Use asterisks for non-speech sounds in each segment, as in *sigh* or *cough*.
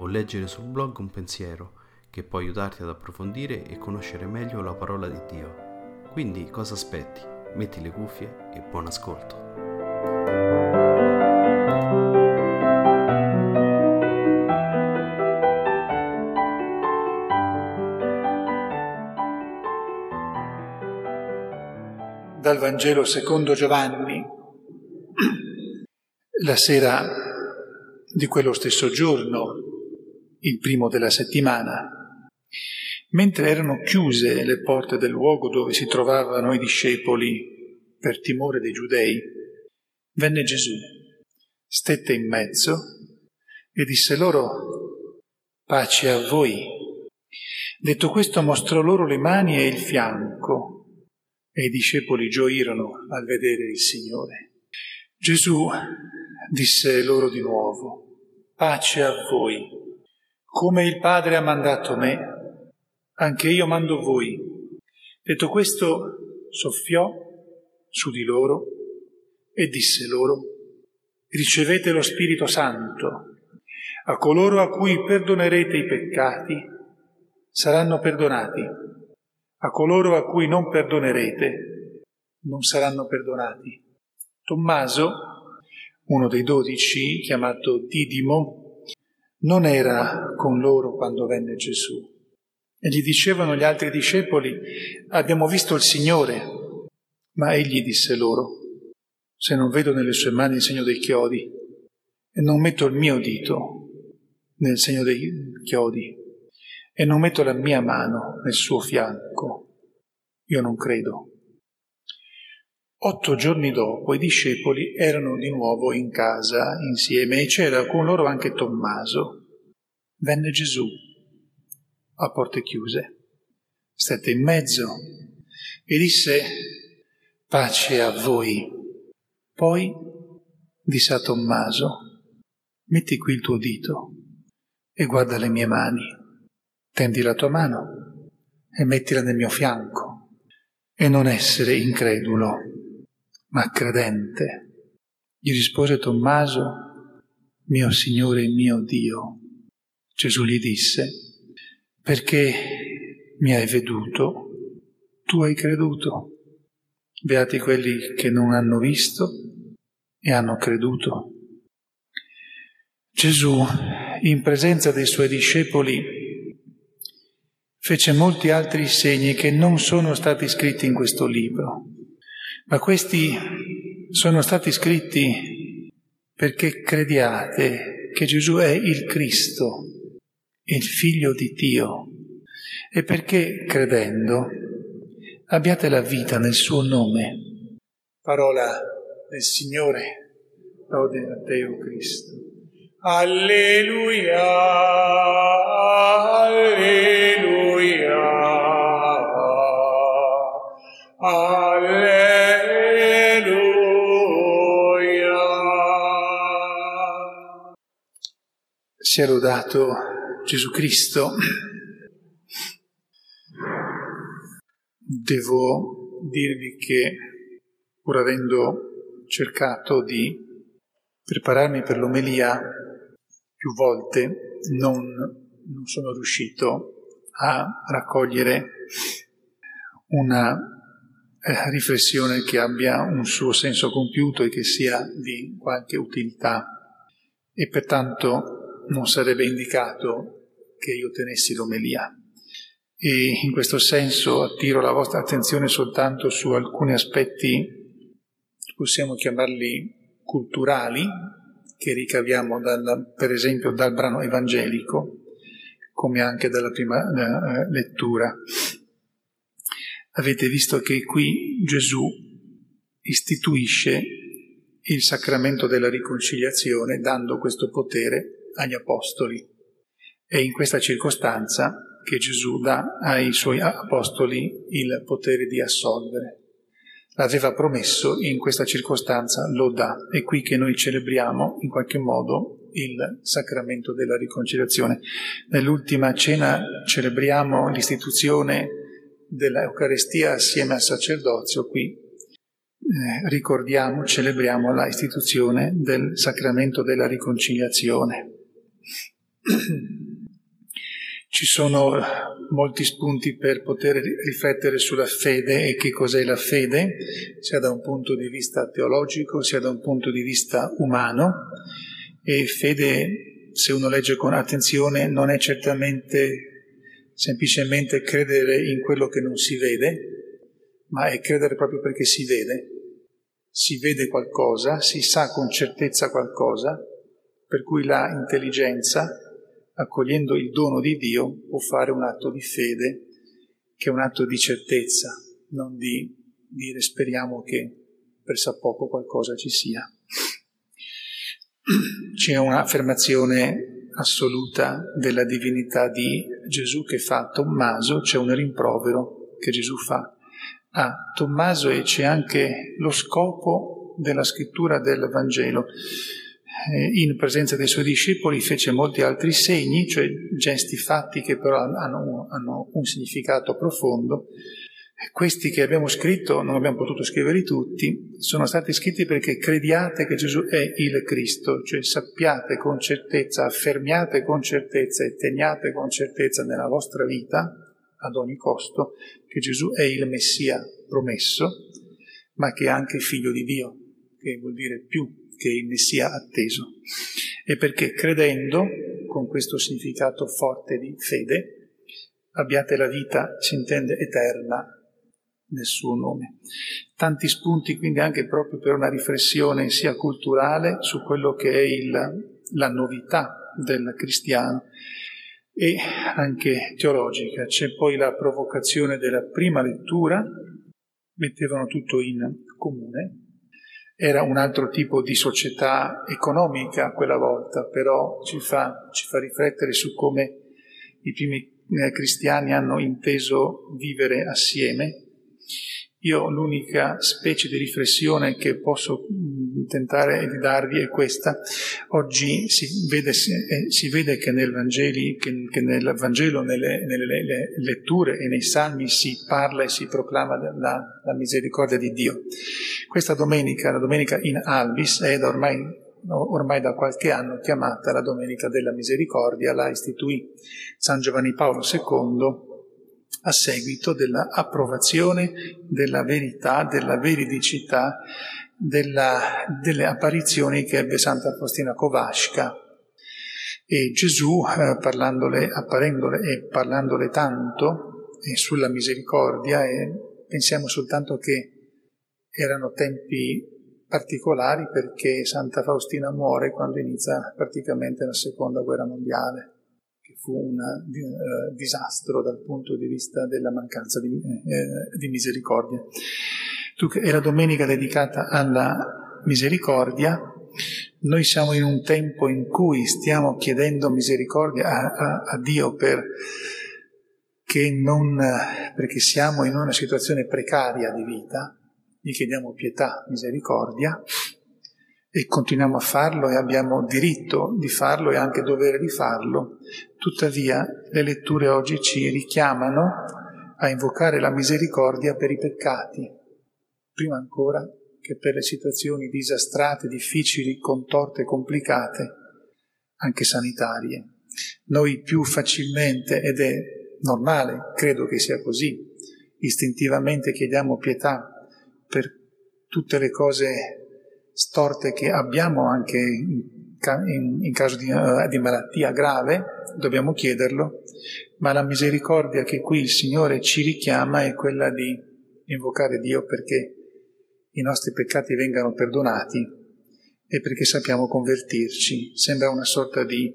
o leggere sul blog un pensiero che può aiutarti ad approfondire e conoscere meglio la parola di Dio. Quindi cosa aspetti? Metti le cuffie e buon ascolto. Dal Vangelo secondo Giovanni, la sera di quello stesso giorno, il primo della settimana, mentre erano chiuse le porte del luogo dove si trovavano i discepoli per timore dei giudei, venne Gesù, stette in mezzo e disse loro, pace a voi. Detto questo mostrò loro le mani e il fianco e i discepoli gioirono al vedere il Signore. Gesù disse loro di nuovo, pace a voi. Come il Padre ha mandato me, anche io mando voi. Detto questo, soffiò su di loro e disse loro, ricevete lo Spirito Santo. A coloro a cui perdonerete i peccati saranno perdonati, a coloro a cui non perdonerete non saranno perdonati. Tommaso, uno dei dodici, chiamato Didimo, non era con loro quando venne Gesù. E gli dicevano gli altri discepoli, abbiamo visto il Signore, ma egli disse loro, se non vedo nelle sue mani il segno dei chiodi e non metto il mio dito nel segno dei chiodi e non metto la mia mano nel suo fianco, io non credo. Otto giorni dopo i discepoli erano di nuovo in casa insieme e c'era con loro anche Tommaso. Venne Gesù a porte chiuse, stette in mezzo e disse pace a voi. Poi disse a Tommaso, metti qui il tuo dito e guarda le mie mani, tendi la tua mano e mettila nel mio fianco e non essere incredulo ma credente. Gli rispose Tommaso, mio Signore e mio Dio. Gesù gli disse, perché mi hai veduto, tu hai creduto. Beati quelli che non hanno visto e hanno creduto. Gesù, in presenza dei suoi discepoli, fece molti altri segni che non sono stati scritti in questo libro. Ma questi sono stati scritti perché crediate che Gesù è il Cristo, il Figlio di Dio, e perché credendo abbiate la vita nel suo nome. Parola del Signore, lode a Deo Cristo. Alleluia, alleluia, Sia lodato Gesù Cristo. Devo dirvi che pur avendo cercato di prepararmi per l'omelia più volte, non, non sono riuscito a raccogliere una eh, riflessione che abbia un suo senso compiuto e che sia di qualche utilità. E pertanto non sarebbe indicato che io tenessi l'omelia. E in questo senso attiro la vostra attenzione soltanto su alcuni aspetti, possiamo chiamarli culturali, che ricaviamo dal, per esempio dal brano evangelico, come anche dalla prima eh, lettura. Avete visto che qui Gesù istituisce il sacramento della riconciliazione dando questo potere agli apostoli È in questa circostanza che Gesù dà ai suoi apostoli il potere di assolvere. L'aveva promesso, in questa circostanza lo dà. È qui che noi celebriamo in qualche modo il sacramento della riconciliazione. Nell'ultima cena celebriamo l'istituzione dell'Eucarestia assieme al sacerdozio, qui eh, ricordiamo, celebriamo la istituzione del sacramento della riconciliazione. *clears throat* Ci sono molti spunti per poter riflettere sulla fede e che cos'è la fede, sia da un punto di vista teologico, sia da un punto di vista umano. E fede, se uno legge con attenzione, non è certamente semplicemente credere in quello che non si vede, ma è credere proprio perché si vede. Si vede qualcosa, si sa con certezza qualcosa, per cui la intelligenza accogliendo il dono di Dio, può fare un atto di fede, che è un atto di certezza, non di dire speriamo che per sa poco qualcosa ci sia. C'è un'affermazione assoluta della divinità di Gesù che fa a Tommaso, c'è un rimprovero che Gesù fa a Tommaso e c'è anche lo scopo della scrittura del Vangelo. Eh, in presenza dei suoi discepoli fece molti altri segni, cioè gesti fatti che però hanno, hanno un significato profondo. Questi che abbiamo scritto, non abbiamo potuto scriverli tutti, sono stati scritti perché crediate che Gesù è il Cristo, cioè sappiate con certezza, affermiate con certezza e teniate con certezza nella vostra vita, ad ogni costo, che Gesù è il Messia promesso, ma che è anche figlio di Dio, che vuol dire più che il Messia atteso. E perché credendo, con questo significato forte di fede, abbiate la vita, si intende eterna, nel suo nome. Tanti spunti quindi anche proprio per una riflessione sia culturale su quello che è il, la novità del cristiano e anche teologica. C'è poi la provocazione della prima lettura, mettevano tutto in comune, era un altro tipo di società economica quella volta, però ci fa, ci fa riflettere su come i primi eh, cristiani hanno inteso vivere assieme. Io l'unica specie di riflessione che posso tentare di darvi è questa. Oggi si vede, eh, si vede che, nel Vangeli, che, che, nel Vangelo, nelle, nelle, letture e nei salmi si parla e si proclama la, la misericordia di Dio. Questa domenica, la domenica in Albis, è da ormai, ormai da qualche anno chiamata la Domenica della Misericordia, la istituì San Giovanni Paolo II a seguito dell'approvazione della verità, della veridicità della, delle apparizioni che ebbe Santa Faustina Kowalska. E Gesù, eh, parlandole, apparendole e parlandole tanto e sulla misericordia, e pensiamo soltanto che erano tempi particolari perché Santa Faustina muore quando inizia praticamente la seconda guerra mondiale, fu un uh, disastro dal punto di vista della mancanza di, eh, di misericordia. È la domenica dedicata alla misericordia. Noi siamo in un tempo in cui stiamo chiedendo misericordia a, a, a Dio per, non, perché siamo in una situazione precaria di vita, gli chiediamo pietà, misericordia e continuiamo a farlo e abbiamo diritto di farlo e anche dovere di farlo. Tuttavia le letture oggi ci richiamano a invocare la misericordia per i peccati prima ancora che per le situazioni disastrate, difficili, contorte, complicate, anche sanitarie. Noi più facilmente, ed è normale, credo che sia così, istintivamente chiediamo pietà per tutte le cose storte che abbiamo anche in, in, caso di, uh, di malattia grave, dobbiamo chiederlo, ma la misericordia che qui il Signore ci richiama è quella di invocare Dio perché i nostri peccati vengano perdonati e perché sappiamo convertirci. Sembra una sorta di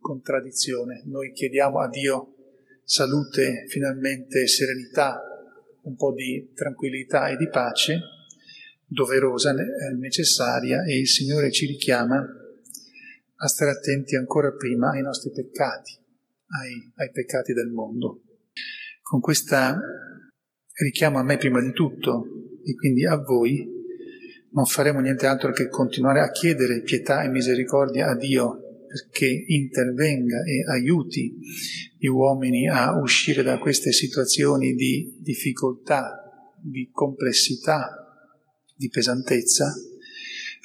contraddizione. Noi chiediamo a Dio salute, finalmente serenità, un po' di tranquillità e di pace, doverosa, eh, necessaria, e il Signore ci richiama a stare attenti ancora prima ai nostri peccati, ai, ai peccati del mondo. Con questa richiamo a me prima di tutto e quindi a voi, non faremo niente altro che continuare a chiedere pietà e misericordia a Dio perché intervenga e aiuti gli uomini a uscire da queste situazioni di difficoltà, di complessità, di pesantezza.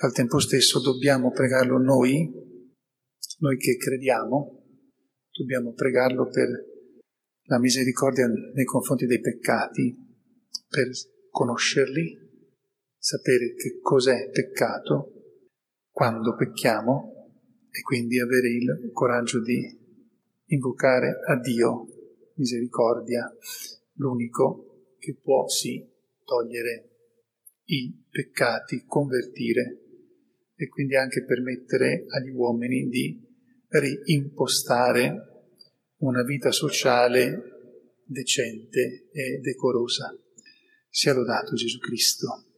Al tempo stesso dobbiamo pregarlo noi, noi che crediamo, dobbiamo pregarlo per la misericordia nei confronti dei peccati, per conoscerli, sapere che cos'è peccato, quando pecchiamo e quindi avere il coraggio di invocare a Dio misericordia, l'unico che può sì togliere i peccati, convertire e quindi anche permettere agli uomini di reimpostare una vita sociale decente e decorosa. Sia lodato Gesù Cristo.